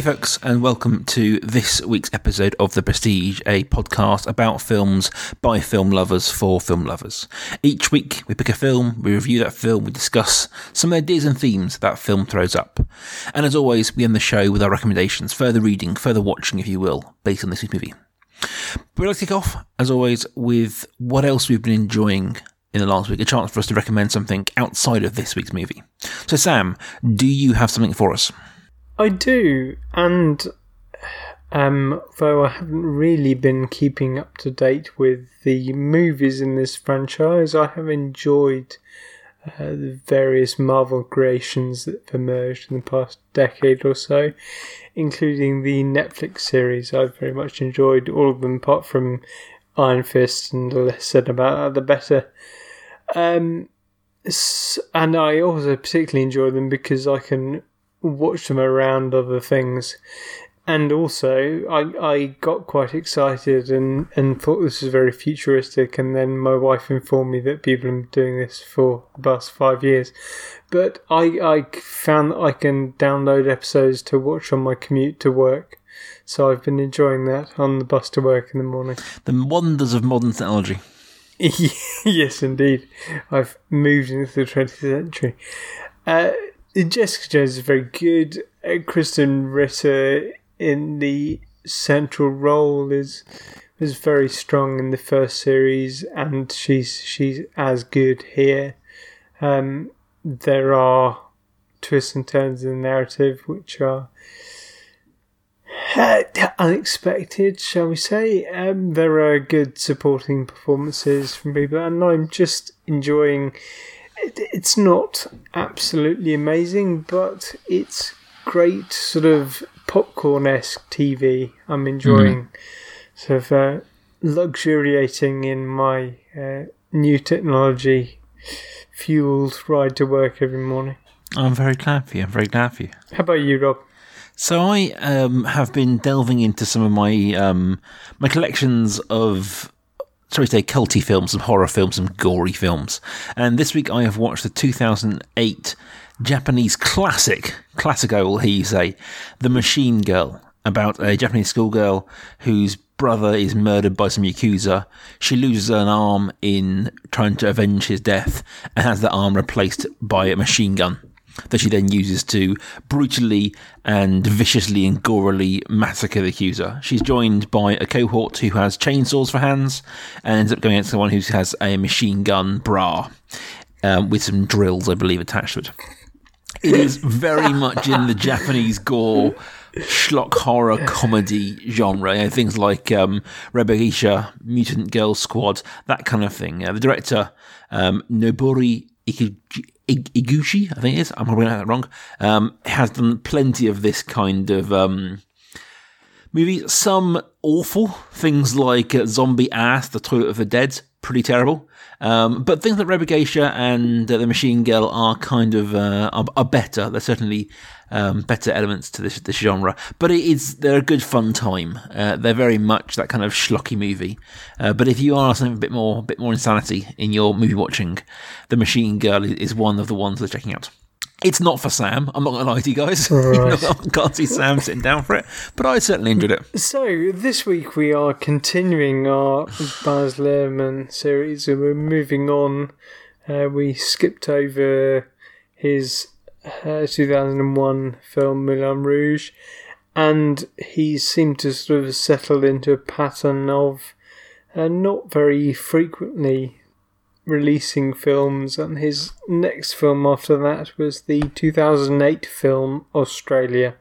Hey, folks, and welcome to this week's episode of The Prestige, a podcast about films by film lovers for film lovers. Each week, we pick a film, we review that film, we discuss some ideas and themes that film throws up. And as always, we end the show with our recommendations, further reading, further watching, if you will, based on this week's movie. But we'd like to kick off, as always, with what else we've been enjoying in the last week, a chance for us to recommend something outside of this week's movie. So, Sam, do you have something for us? I do, and um, though I haven't really been keeping up to date with the movies in this franchise, I have enjoyed uh, the various Marvel creations that have emerged in the past decade or so, including the Netflix series. I've very much enjoyed all of them, apart from Iron Fist, and the less said about that, the better. Um, and I also particularly enjoy them because I can watch them around other things. And also, I, I got quite excited and, and thought this was very futuristic. And then my wife informed me that people have been doing this for the past five years. But I, I found that I can download episodes to watch on my commute to work. So I've been enjoying that on the bus to work in the morning. The wonders of modern technology. yes, indeed. I've moved into the 20th century. Uh, Jessica Jones is very good. Uh, Krysten Ritter in the central role is was very strong in the first series, and she's she's as good here. Um, there are twists and turns in the narrative which are uh, unexpected, shall we say. Um, there are good supporting performances from people, and I'm just enjoying it's not absolutely amazing, but it's great sort of popcorn esque TV. I'm enjoying mm. sort of uh, luxuriating in my uh, new technology fueled ride to work every morning. I'm very glad for you. I'm very glad for you. How about you, Rob? So I um, have been delving into some of my um, my collections of shall we say, culty films, some horror films, some gory films. And this week I have watched the 2008 Japanese classic, classic I will hear you say, The Machine Girl, about a Japanese schoolgirl whose brother is murdered by some Yakuza. She loses an arm in trying to avenge his death and has that arm replaced by a machine gun that she then uses to brutally and viciously and gorily massacre the Yakuza. She's joined by a cohort who has chainsaws for hands and ends up going against someone who has a machine gun bra um, with some drills, I believe, attached to it. It is very much in the Japanese gore schlock horror comedy genre. You know, things like um, Mutant Girl Squad, that kind of thing. Uh, the director, um, Noboru Iguchi, I think it is. I'm probably going to that wrong. Um, has done plenty of this kind of um, movie. Some awful things like uh, Zombie Ass, The Toilet of the Dead, pretty terrible. Um, but things like RoboGeisha and uh, The Machine Girl are kind of uh, are, are, better. They're certainly um, better elements to this this genre. But it is they're a good fun time. Uh, they're very much that kind of schlocky movie. Uh, but if you are something a bit more a bit more insanity in your movie watching, The Machine Girl is one of the ones they're checking out. It's not for Sam. I'm not going to lie to you guys. Right. I can't see Sam sitting down for it, but I certainly enjoyed it. So this week we are continuing our Baz Luhrmann series, and we're moving on. Uh, we skipped over his uh, 2001 film Moulin Rouge, and he seemed to sort of settle into a pattern of uh, not very frequently releasing films, and his next film after that was the 2008 film Australia.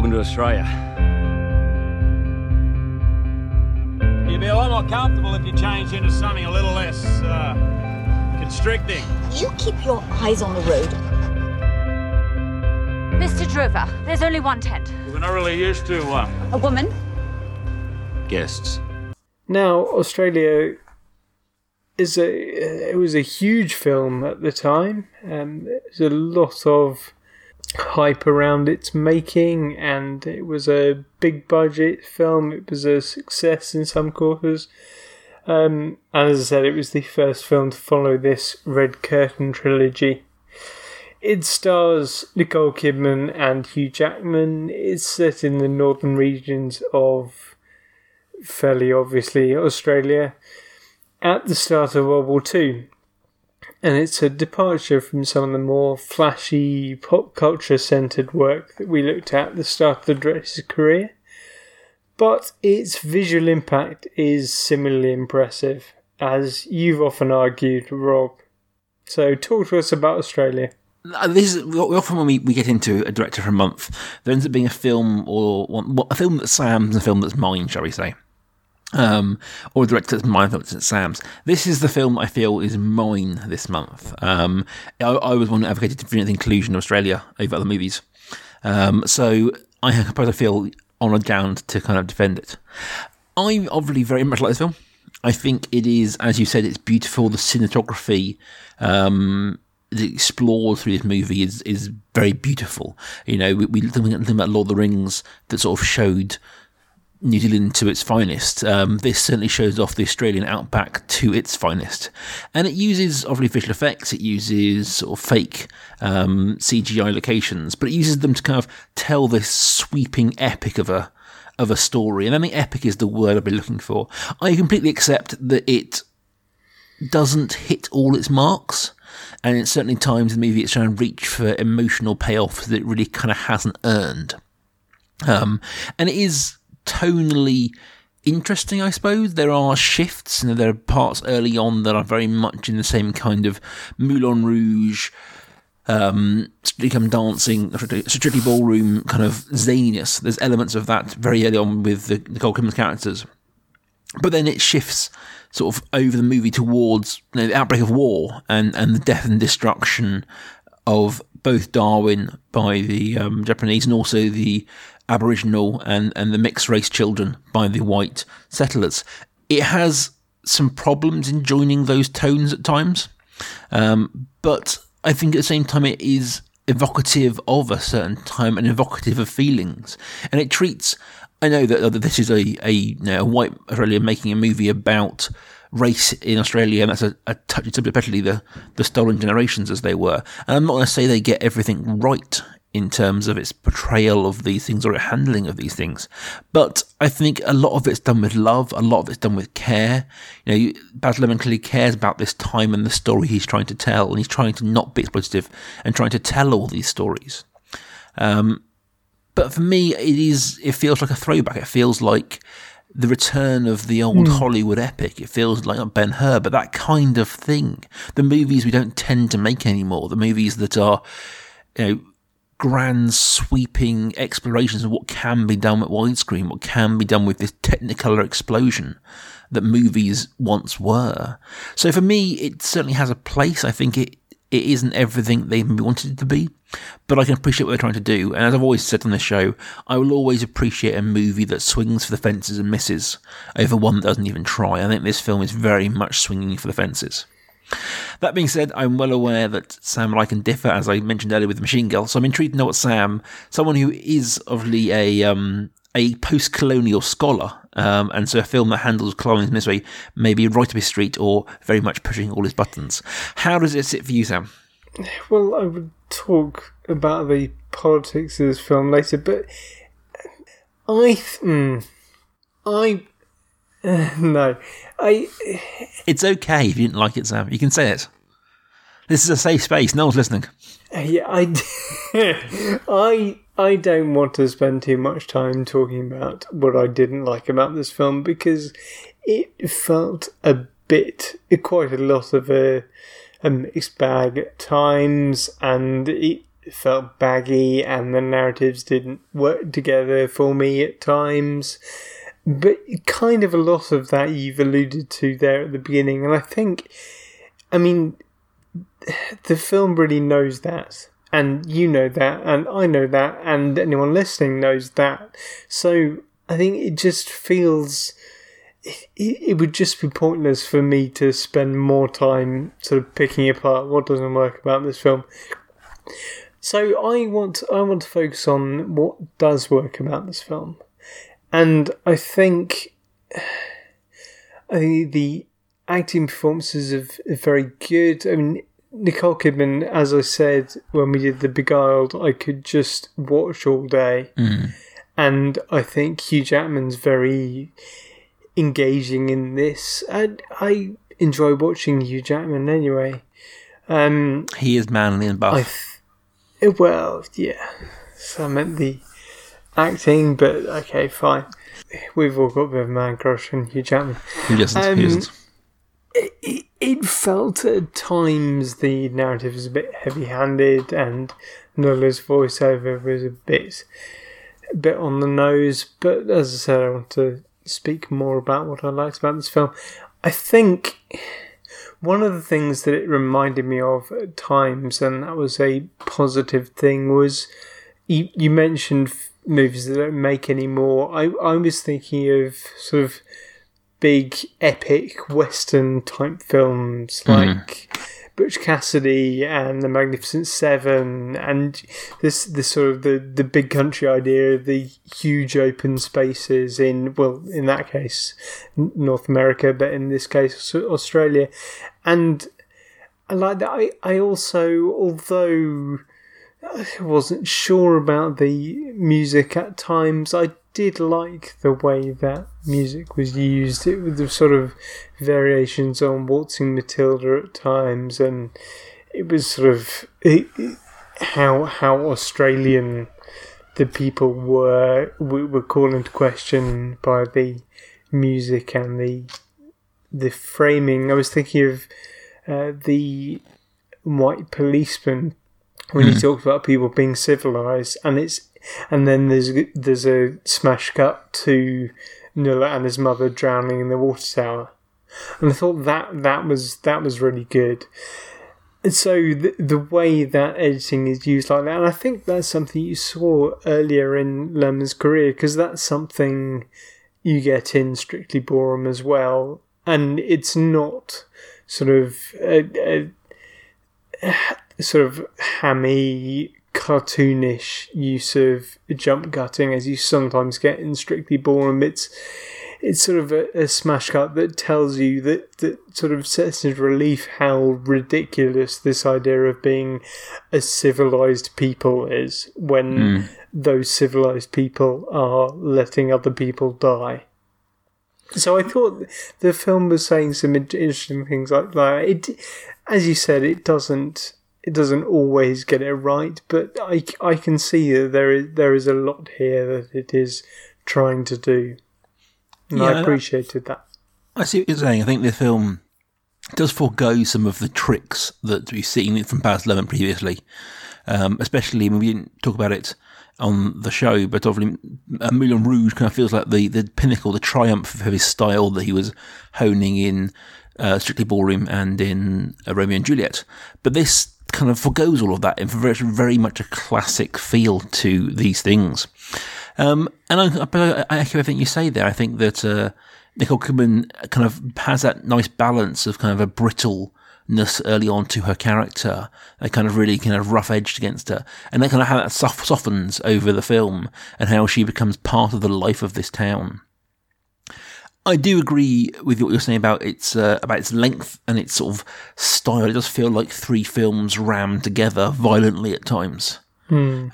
Welcome to Australia. You'd be a lot more comfortable if you changed into something a little less uh, constricting. You keep your eyes on the road. Mr. Drover, there's only one tent. We're not really used to uh... a woman. Guests. Now, Australia is a it was a huge film at the time. Um, there's a lot of hype around its making, and it was a big budget film. It was a success in some quarters. Um, and as I said, it was the first film to follow this Red Curtain trilogy. It stars Nicole Kidman and Hugh Jackman. It's set in the northern regions of fairly obviously Australia at the start of World War II. And it's a departure from some of the more flashy pop culture centered work that we looked at at the start of the director's career. But its visual impact is similarly impressive, as you've often argued, Rob. So talk to us about Australia. Uh, This is often when we, we get into a director for a month, there ends up being a film or one, a film that's Sam's and a film that's mine, shall we say? Um, or a director that's mine, a film that's Sam's. This is the film I feel is mine this month. Um, I, I was one that advocated for inclusion of Australia over other movies, um, so I suppose I feel honoured down to kind of defend it. I obviously very much like this film. I think it is, as you said, it's beautiful. The cinematography um, explored through this movie is is very beautiful. You know, we, we think about Lord of the Rings that sort of showed New Zealand to its finest. Um, this certainly shows off the Australian outback to its finest, and it uses obviously visual effects. It uses sort of fake um, CGI locations, but it uses them to kind of tell this sweeping epic of a of a story. And I think epic is the word I've been looking for. I completely accept that it doesn't hit all its marks. And in certainly times in the movie, it's trying to reach for emotional payoffs that it really kind of hasn't earned. Um, and it is tonally interesting, I suppose. There are shifts, and there are parts early on that are very much in the same kind of Moulin Rouge, um, Strictly Come Dancing, Strictly Ballroom kind of zaniness. There's elements of that very early on with the Nicole Kidman's characters. But then it shifts sort of over the movie towards you know, the outbreak of war and, and the death and destruction of both Darwin by the um, Japanese and also the Aboriginal and, and the mixed race children by the white settlers. It has some problems in joining those tones at times, um, but I think at the same time it is evocative of a certain time and evocative of feelings, and it treats. I know that, this is a a, you know, a white Australian making a movie about race in Australia, and that's a, a touchy subject, especially the the stolen generations as they were. And I'm not going to say they get everything right in terms of its portrayal of these things or its handling of these things. But I think a lot of it's done with love, a lot of it's done with care. You know, Baz Luhrmann clearly cares about this time and the story he's trying to tell, and he's trying to not be exploitative and trying to tell all these stories. Um, but for me, it is. It feels like a throwback. It feels like the return of the old Hollywood epic. It feels like Ben Hur, but that kind of thing. The movies we don't tend to make anymore. The movies that are, you know, grand sweeping explorations of what can be done with widescreen, what can be done with this technicolor explosion that movies once were. So for me, it certainly has a place. I think it, it isn't everything they wanted it to be, but I can appreciate what they're trying to do. And as I've always said on this show, I will always appreciate a movie that swings for the fences and misses over one that doesn't even try. I think this film is very much swinging for the fences. That being said, I'm well aware that Sam and I can differ, as I mentioned earlier with Machine Girl. So I'm intrigued to know what Sam, someone who is obviously a um, a post-colonial scholar, um, and so a film that handles colonialism this way may be right up his street or very much pushing all his buttons. How does it sit for you, Sam? Well, I would talk about the politics of this film later, but I, th- mm, I, uh, no, I, It's okay if you didn't like it, Sam. You can say it. This is a safe space. No one's listening. yeah, I, I, I don't want to spend too much time talking about what I didn't like about this film because it felt a bit, quite a lot of a, a mixed bag at times, and it felt baggy, and the narratives didn't work together for me at times. But kind of a lot of that you've alluded to there at the beginning, and I think, I mean, the film really knows that. And you know that, and I know that, and anyone listening knows that. So I think it just feels it, it would just be pointless for me to spend more time sort of picking apart what doesn't work about this film. So I want I want to focus on what does work about this film, and I think I think the acting performances are, are very good. I mean, Nicole Kidman, as I said when we did The Beguiled, I could just watch all day, and I think Hugh Jackman's very engaging in this. And I enjoy watching Hugh Jackman anyway. Um, He is manly and buff. I th- well, yeah. So I meant the acting, but okay, fine. We've all got a bit of man crush on Hugh Jackman. Doesn't? um? It, it felt at times the narrative was a bit heavy-handed, and Nulla's voiceover was a bit, a bit on the nose. But as I said, I want to speak more about what I liked about this film. I think one of the things that it reminded me of at times, and that was a positive thing, was you, you mentioned movies that don't make anymore. I, I was thinking of sort of big, epic Western type films mm-hmm. like Butch Cassidy and The Magnificent Seven, and this this sort of the, the big country idea the huge open spaces in well, in that case, North America, but in this case, Australia, and I like that. I I also, although I wasn't sure about the music at times. I did like the way that music was used. It was the sort of variations on Waltzing Matilda at times, and it was sort of it, it- how how Australian the people were were called into question by the music and the the framing. I was thinking of uh, the white policeman when he mm. talks about people being civilized, and it's and then there's there's a smash cut to Nulla and his mother drowning in the water tower, and I thought that that was that was really good. And so the, the way that editing is used like that, and I think that's something you saw earlier in Luhrmann's career, because that's something you get in Strictly Ballroom as well, and it's not sort of a, a, sort of hammy, cartoonish use of jump cutting as you sometimes get in Strictly Ballroom. It's it's sort of a, a smash cut that tells you that that sort of sets in relief how ridiculous this idea of being a civilized people is when hmm. those civilized people are letting other people die. So I thought the film was saying some interesting things like that. It, as you said, it doesn't it doesn't always get it right, but I, I can see that there is there is a lot here that it is trying to do, and Yeah, I appreciated that. I see what you're saying. I think the film does forego some of the tricks that we've seen from Baz Luhrmann previously, um, especially when we didn't talk about it on the show, but obviously uh, Moulin Rouge kind of feels like the, the pinnacle, the triumph of his style that he was honing in uh, Strictly Ballroom and in uh, Romeo and Juliet. But this kind of forgoes all of that and very, very much a classic feel to these things. Um, and I, I, echo everything you say there. I think that uh, Nicole Kidman kind of has that nice balance of kind of a brittleness early on to her character, a kind of really kind of rough edged against her, and then kind of how that soft, softens over the film and how she becomes part of the life of this town. I do agree with what you're saying about its uh, about its length and its sort of style. It does feel like three films rammed together violently at times.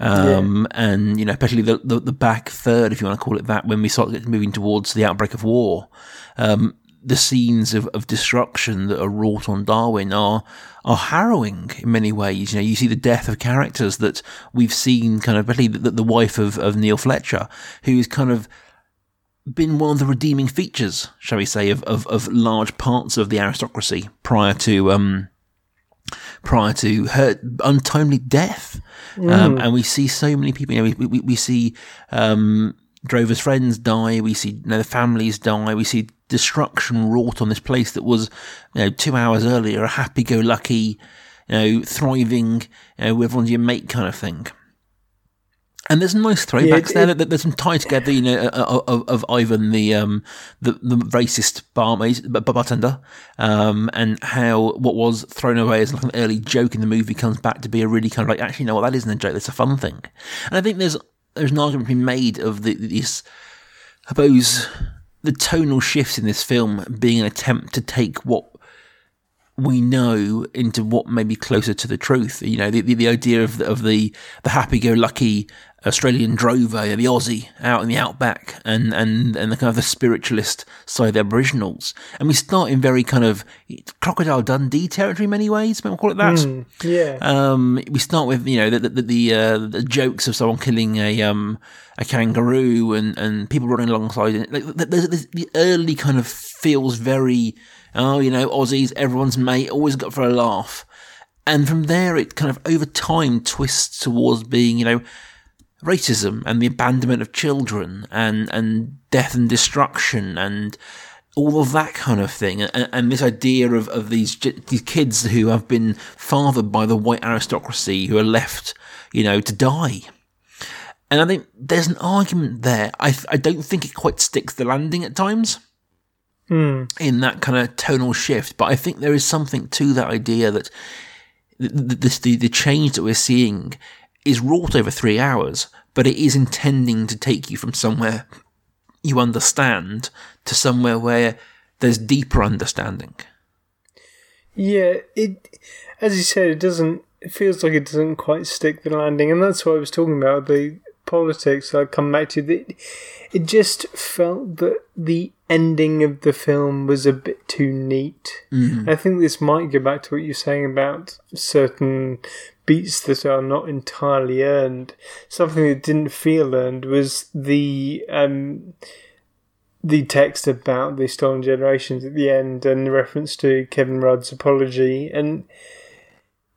Um, and you know, especially the, the the back third, if you want to call it that, when we start getting- moving towards the outbreak of war, um, the scenes of, of destruction that are wrought on Darwin are are harrowing in many ways. You know, you see the death of characters that we've seen, kind of, particularly the, the wife of, of Neil Fletcher, who's kind of been one of the redeeming features, shall we say, of, of, of large parts of the aristocracy prior to um, prior to her untimely death. Um, and we see so many people. You know, we we, we see um, Drover's friends die. We see you know, the families die. We see destruction wrought on this place that was, you know, two hours earlier a happy-go-lucky, you know, thriving, you know, everyone's your mate kind of thing. And there's nice throwbacks Yeah, it- there. it- that There's some tie together, you know, uh, of, of Ivan, the um, the, the racist barmaid, bartender, um, and how what was thrown away as like an early joke in the movie comes back to be a really kind of like, actually, you know what that isn't a joke. That's a fun thing. And I think there's there's an argument being made of the this, I suppose, the tonal shifts in this film being an attempt to take what we know into what may be closer to the truth. You know, the the, the idea of the, of the the happy-go-lucky Australian drover, the Aussie out in the outback, and and and the kind of the spiritualist side of the Aboriginals. And we start in very kind of crocodile Dundee territory in many ways. We'll call it that. Yeah. Um, we start with you know the the the, uh, the jokes of someone killing a um a kangaroo and, and people running alongside it. Like the early kind of feels very oh you know Aussies everyone's mate always got for a laugh, and from there it kind of over time twists towards being you know racism and the abandonment of children and and death and destruction and all of that kind of thing, and, and this idea of, of these these kids who have been fathered by the white aristocracy, who are left, you know, to die. And I think there's an argument there. I I don't think it quite sticks the landing at times hmm. in that kind of tonal shift, but I think there is something to that idea that the, the, the, the change that we're seeing is wrought over three hours, but it is intending to take you from somewhere you understand to somewhere where there's deeper understanding. Yeah, it as you said, it doesn't. It feels like it doesn't quite stick the landing, and that's what I was talking about the politics. I come back to the. It just felt that the ending of the film was a bit too neat. I think this might go back to what you're saying about certain beats that are not entirely earned. Something that didn't feel earned was the um, the text about the stolen generations at the end and the reference to Kevin Rudd's apology, and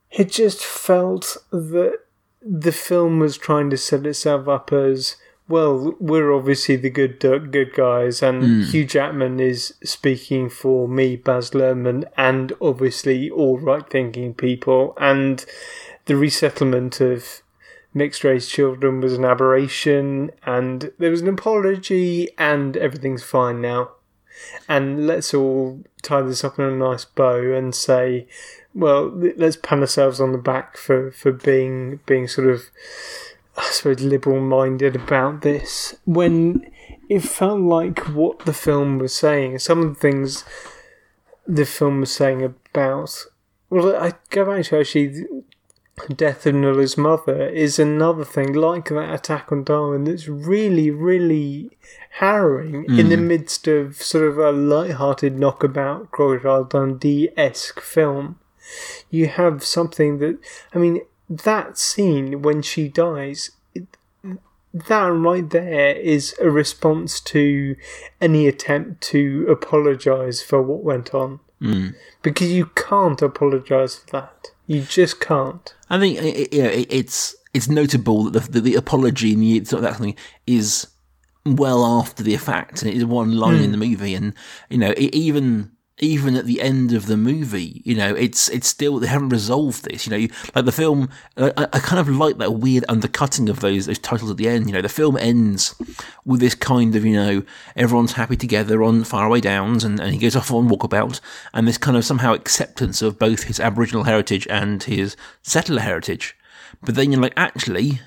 it just felt that the film was trying to set itself up as well. We're obviously the good uh, good guys, and hmm. Hugh Jackman is speaking for me, Baz Luhrmann, and obviously all right-thinking people, and the resettlement of mixed race children was an aberration and there was an apology and everything's fine now. And let's all tie this up in a nice bow and say, well, let's pat ourselves on the back for, for being being sort of I suppose liberal minded about this. When it felt like what the film was saying, some of the things the film was saying about well I go back to actually death of Nulla's mother is another thing like that attack on Darwin that's really, really harrowing in the mm. midst of sort of a light-hearted knockabout Crocodile Dundee esque film. You have something that I mean that scene when she dies. That right there is a response to any attempt to apologise for what went on. Hmm. Because you can't apologise for that. You just can't. I think it, you know, it, it's it's notable that the, the, the apology and the, sort of that something is well after the fact, and it is one line in hmm. the movie, and you know it, even even at the end of the movie, you know it's it's still they haven't resolved this. You know, you, like the film, I, I kind of like that weird undercutting of those those titles at the end. You know, the film ends with this kind of you know everyone's happy together on faraway downs, and, and he goes off on walkabout, and this kind of somehow acceptance of both his Aboriginal heritage and his settler heritage. But then you're like, actually,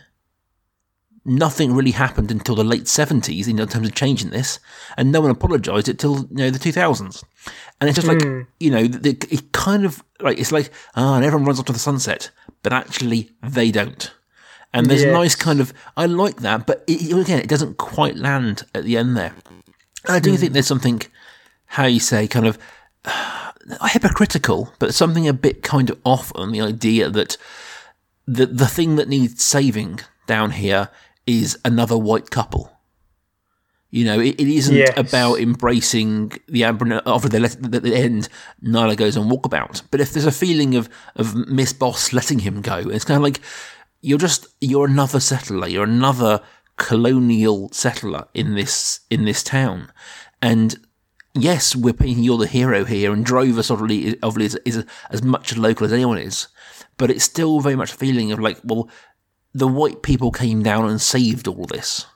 nothing really happened until the late 70s in terms of changing this, and no one apologised until you know the 2000s. And it's just like you know, the, it kind of like it's like ah, and everyone runs off to the sunset, but actually they don't. And there's a nice kind of I like that, but it, again, it doesn't quite land at the end there. And I do think there's something, how you say, kind of hypocritical, but something a bit kind of off on the idea that the the thing that needs saving down here is another white couple. You know, it, it isn't Yes. about embracing the. After the, at the end, Nulla goes on walkabout. But if there's a feeling of of Miss Boss letting him go, it's kind of like you're just you're another settler. You're another colonial settler in this in this town, and yes, we're painting you're the hero here, and Drover sort of obviously is, is as much a local as anyone is, but it's still very much a feeling of like, well, the white people came down and saved all this.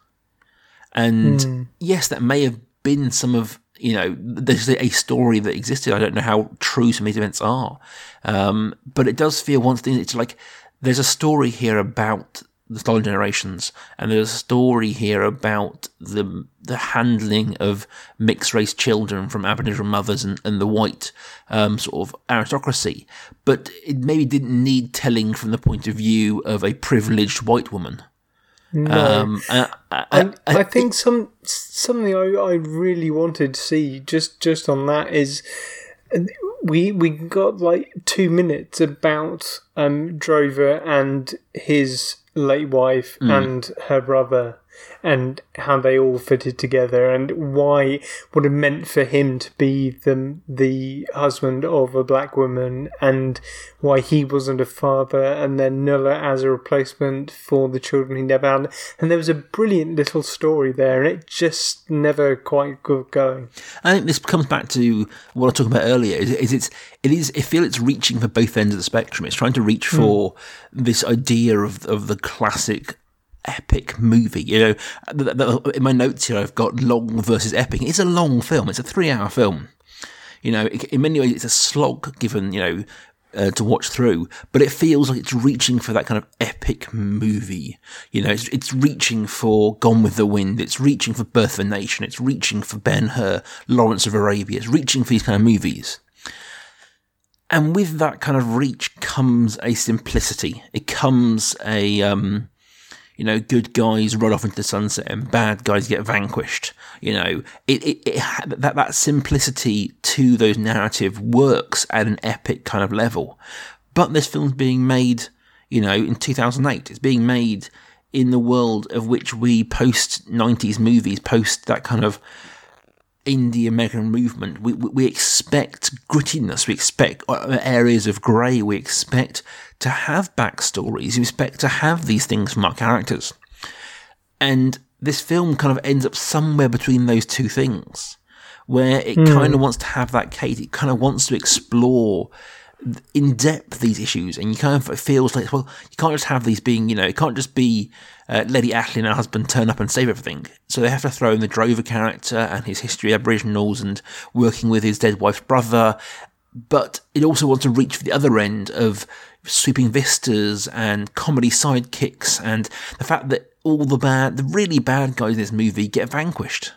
And yes, that may have been some of you know there's a story that existed. I don't know how true some of these events are, um, but it does feel once it's like there's a story here about the stolen generations, and there's a story here about the the handling of mixed race children from Aboriginal mothers and, and the white um, sort of aristocracy. But it maybe didn't need telling from the point of view of a privileged white woman. Um, I, I, I, I think some something I, I really wanted to see just just on that is uh, we we got like two minutes about um Drover and his late wife hmm. and her brother and how they all fitted together and why what it meant for him to be the the husband of a black woman and why he wasn't a father and then Nulla as a replacement for the children he never had and there was a brilliant little story there and it just never quite got going I think this comes back to what I was talking about earlier. Is, is it's it is I feel it's reaching for both ends of the spectrum. It's trying to reach hmm. for this idea of of the classic epic movie. You know, th- th- in my notes here, I've got long versus epic. It's a long film. It's a three hour film. You know, it, in many ways, it's a slog given you know. Uh, to watch through, but it feels like it's reaching for that kind of epic movie. You know, it's it's reaching for Gone with the Wind. It's reaching for Birth of a Nation. It's reaching for Ben Hur, Lawrence of Arabia. It's reaching for these kind of movies. And with that kind of reach comes a simplicity. It comes a, um, you know, good guys run off into the sunset and bad guys get vanquished. You know, it, it, it that, that simplicity to those narrative works at an epic kind of level. But this film's being made, you know, in 2008. It's being made in the world of which we post 90s movies, post that kind of indie American movement, we, we we expect grittiness, we expect uh, areas of grey, we expect to have backstories, we expect to have these things from our characters. And this film kind of ends up somewhere between those two things, where it kind of wants to have that case, it kind of wants to explore in depth these issues, and you kind of feels like well, you can't just have these being, you know, it can't just be uh, Lady Ashley and her husband turn up and save everything. So they have to throw in the Drover character and his history of Aboriginals and working with his dead wife's brother. But it also wants to reach for the other end of sweeping vistas and comedy sidekicks and the fact that all the bad, the really bad guys in this movie get vanquished.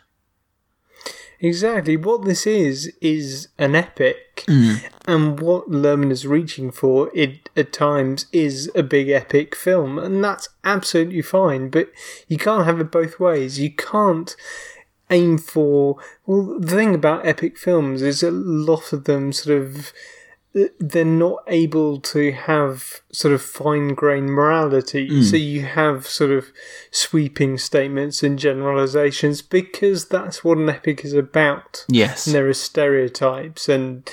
Exactly. What this is is an epic, mm. and what Luhrmann is reaching for, it at times is a big epic film, and that's absolutely fine. But you can't have it both ways. You can't aim for. Well, the thing about epic films is a lot of them sort of they're not able to have sort of fine grained morality. So you have sort of sweeping statements and generalizations because that's what an epic is about. Yes. And there are stereotypes and.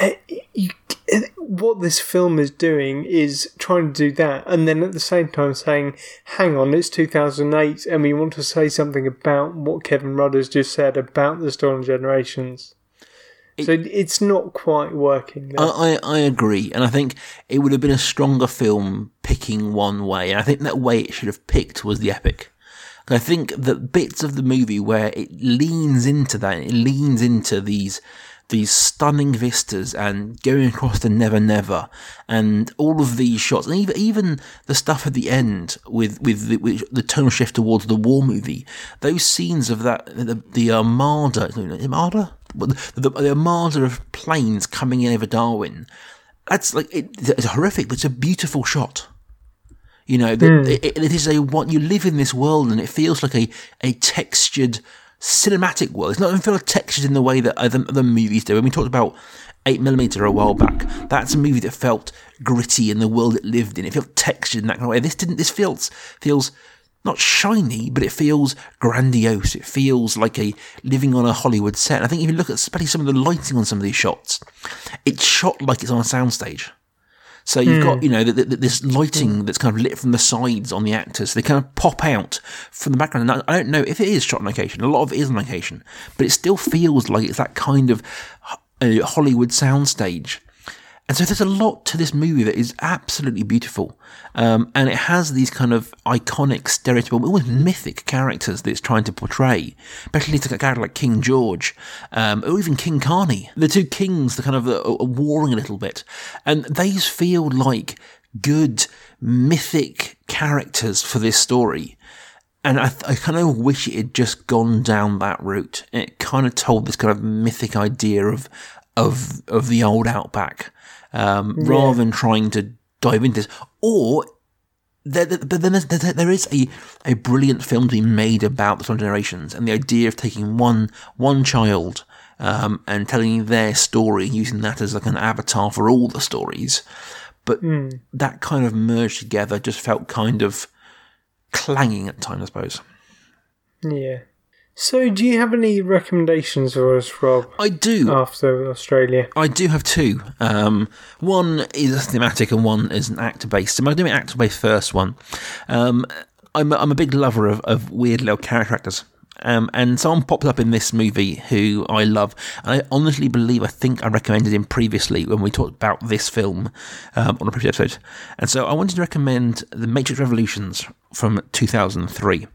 uh, You, uh, what this film is doing is trying to do that, and then at the same time saying, "Hang on, it's 2008, and we want to say something about what Kevin Rudd has just said about the Stolen Generations." So it's not quite working. I, I, I agree, and I think it would have been a stronger film picking one way. And I think that way it should have picked was the epic. And I think that bits of the movie where it leans into that, it leans into these these stunning vistas and going across the Never Never and all of these shots and even even the stuff at the end with with the, with the tonal shift towards the war movie those scenes of that the, the armada armada the, the, the armada of planes coming in over Darwin that's like it, it's horrific but it's a beautiful shot you know, the, hmm. it, it is a what you live in this world, and it feels like a a textured cinematic world. It's not even feel textured in the way that other, other movies do. When we talked about Eight Millimeter a while back, that's a movie that felt gritty in the world it lived in. It felt textured in that kind of way. This didn't. This feels feels not shiny, but it feels grandiose. It feels like a living on a Hollywood set. And I think if you look at especially some of the lighting on some of these shots, it's shot like it's on a soundstage. So you've got, you know, th- th- this lighting that's kind of lit from the sides on the actors. They kind of pop out from the background. And I I don't know if it is shot on location. A lot of it is on location, but it still feels like it's that kind of uh, Hollywood soundstage. And so there's a lot to this movie that is absolutely beautiful. Um, and it has these kind of iconic, stereotypical, almost mythic characters that it's trying to portray. Especially a character like King George, um, or even King Carney. The two kings, the kind of uh, are warring a little bit. And these feel like good, mythic characters for this story. And I, I kind of wish it had just gone down that route. It kind of told this kind of mythic idea of of of the old outback, um, yeah. rather than trying to dive into this. Or there, but then there, there is a, a brilliant film to be made about the Swan generations and the idea of taking one one child um, and telling their story, using that as like an avatar for all the stories. But mm. that kind of merged together just felt kind of clanging at times, I suppose. Yeah. So, do you have any recommendations for us, Rob? I do. After Australia, I do have two. Um, one is thematic, and one is an actor based. So, I'm doing actor based first one. Um, I'm, I'm a big lover of, of weird little character actors. Um, and someone popped up in this movie who I love. And I honestly believe I think I recommended him previously when we talked about this film um, on a previous episode. And so I wanted to recommend The Matrix Revolutions from 2003.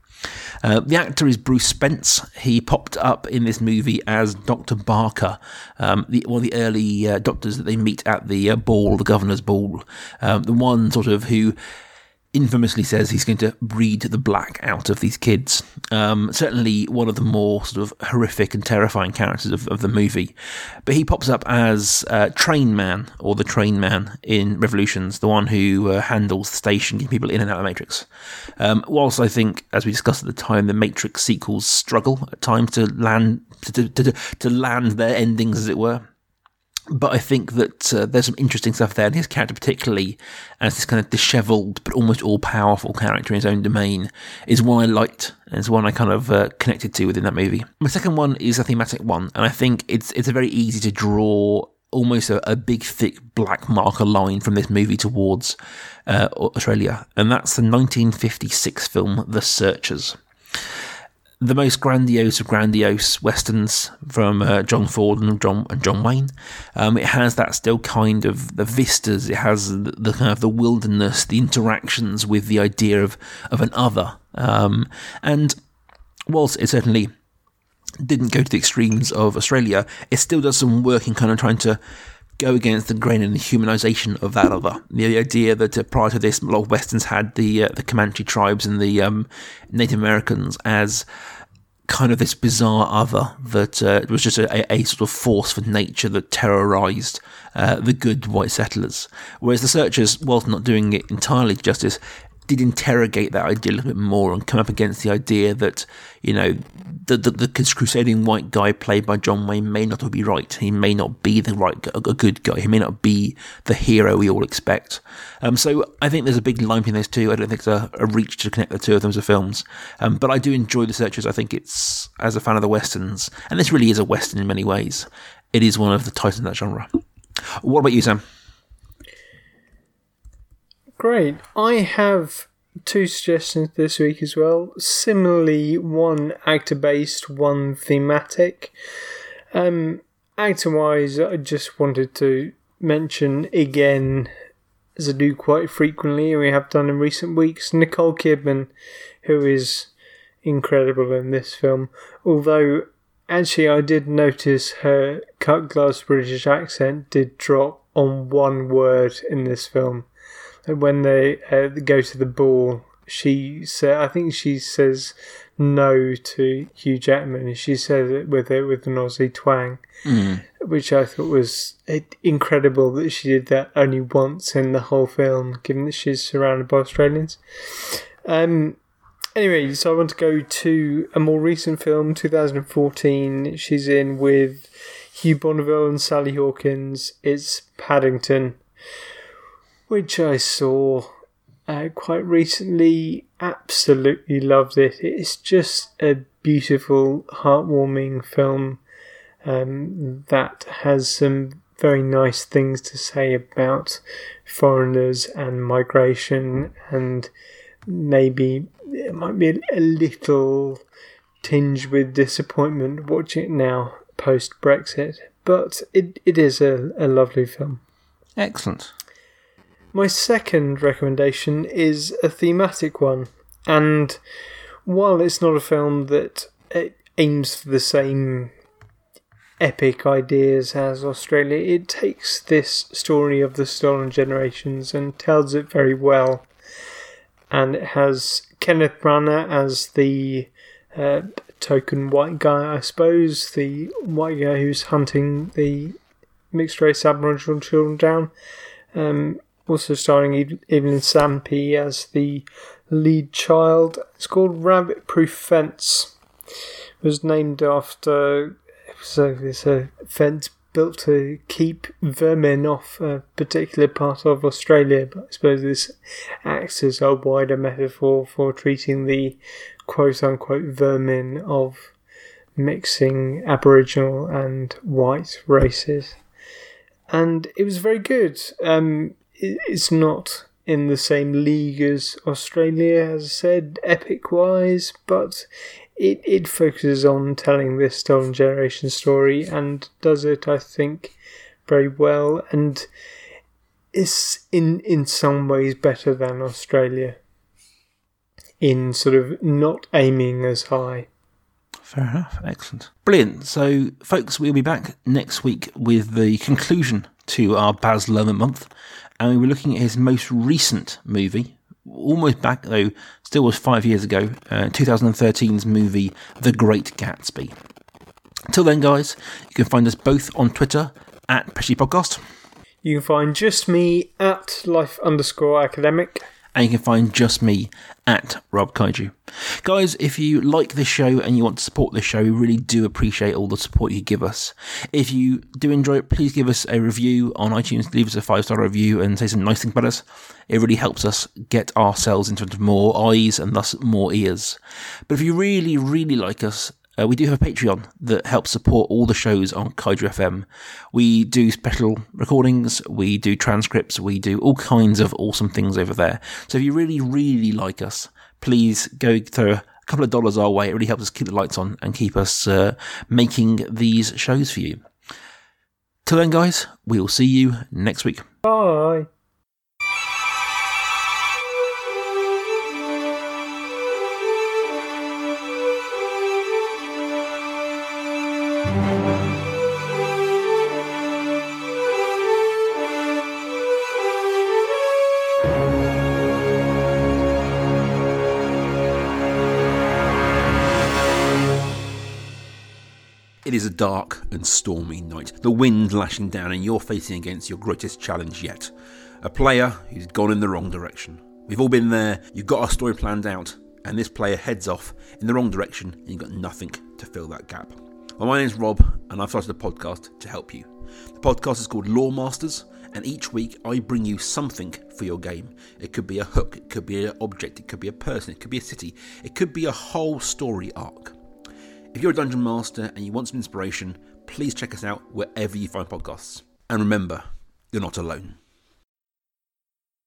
Uh, the actor is Bruce Spence. He popped up in this movie as Dr. Barker, um, the, one of the early uh, doctors that they meet at the uh, ball, the governor's ball. Um, the one sort of who infamously says he's going to breed the black out of these kids. Um, certainly one of the more sort of horrific and terrifying characters of, of the movie. But he pops up as uh, Train Man, or the Train Man in Revolutions, the one who uh, handles the station, getting people in and out of the Matrix. Um, whilst I think, as we discussed at the time, the Matrix sequels struggle at times to land to, to, to, to land their endings, as it were but I think that uh, there's some interesting stuff there, and his character, particularly as this kind of dishevelled but almost all powerful character in his own domain, is one I liked, and is one I kind of uh, connected to within that movie. My second one is a thematic one, and I think it's it's a very easy to draw almost a, a big thick black marker line from this movie towards uh, Australia, and that's the 1956 film The Searchers the most grandiose of grandiose westerns from uh, John Ford and John and John Wayne. Um, it has that still kind of the vistas. It has the, the, kind of the wilderness, the interactions with the idea of of an other. Um, and whilst it certainly didn't go to the extremes of Australia, it still does some work in kind of trying to go against the grain and the humanization of that other. The idea that uh, prior to this, a lot of westerns had the uh, the Comanche tribes and the um, Native Americans as kind of this bizarre other that uh, was just a, a, sort of force for nature that terrorized uh, the good white settlers. Whereas the searchers, whilst not doing it entirely justice, did interrogate that idea a little bit more and come up against the idea that, you know, the, the, the crusading white guy played by John Wayne may not be right. He may not be the right, a good guy. He may not be the hero we all expect. Um, so I think there's a big line between those two. I don't think there's a, a reach to connect the two of them as films. Um, but I do enjoy The Searchers. I think it's, as a fan of the Westerns, and this really is a Western in many ways, it is one of the titans of that genre. What about you, Sam? Great. I have two suggestions this week as well. Similarly, one actor based, one thematic. Um, actor wise, I just wanted to mention again, as I do quite frequently, and we have done in recent weeks, Nicole Kidman, who is incredible in this film. Although, actually, I did notice her cut glass British accent did drop on one word in this film when they uh, go to the ball, she said, I think she says no to Hugh Jackman. She says it with it with an Aussie twang, mm. which I thought was incredible that she did that only once in the whole film, given that she's surrounded by Australians. Um. Anyway, so I want to go to a more recent film, 2014. She's in with Hugh Bonneville and Sally Hawkins. It's Paddington which I saw uh, quite recently. Absolutely loved it. It's just a beautiful, heartwarming film um, that has some very nice things to say about foreigners and migration, and maybe it might be a little tinge with disappointment watching it now post Brexit, but it, it is a, a lovely film. Excellent. My second recommendation is a thematic one, and while it's not a film that uh, aims for the same epic ideas as Australia, it takes this story of the stolen generations and tells it very well. And it has Kenneth Branagh as the uh, token white guy, I suppose, the white guy who's hunting the mixed race Aboriginal children down. Um, also starring Everlyn Sampi as the lead child. It's called Rabbit Proof Fence. It was named after so it's a fence built to keep vermin off a particular part of Australia, but I suppose this acts as a wider metaphor for treating the quote unquote vermin of mixing Aboriginal and white races. And it was very good. Um, it's not in the same league as Australia, as I said, epic wise, but it, it focuses on telling this stolen generation story and does it, I think, very well and is in in some ways better than Australia in sort of not aiming as high. Fair enough. Excellent. Brilliant. So, folks, we'll be back next week with the conclusion to our Baz Luhrmann month. And we were looking at his most recent movie, almost back though, still was five years ago, uh, 2013's movie The Great Gatsby. Till then, guys, you can find us both on Twitter at Pesci Podcast. You can find just me at life underscore academic and you can find just me at Rob Kaiju. Guys, if you like this show and you want to support this show, we really do appreciate all the support you give us. If you do enjoy it, please give us a review on iTunes, leave us a five star review, and say some nice things about us. It really helps us get ourselves in front of more eyes and thus more ears. But if you really, really like us, uh, we do have a Patreon that helps support all the shows on Kaiju FM. We do special recordings, we do transcripts, we do all kinds of awesome things over there. So if you really, really like us, please go throw a couple of dollars our way. It really helps us keep the lights on and keep us uh, making these shows for you. Till then, guys, we will see you next week. Bye. Is a dark and stormy night, the wind lashing down, and you're facing against your greatest challenge yet a player who's gone in the wrong direction. We've all been there, you've got our story planned out, and this player heads off in the wrong direction, and you've got nothing to fill that gap. Well, my name's Rob, and I've started a podcast to help you. The podcast is called Lore Masters, and each week I bring you something for your game. It could be a hook, it could be an object, it could be a person, it could be a city, it could be a whole story arc. If you're a dungeon master and you want some inspiration, please check us out wherever you find podcasts. And remember, you're not alone.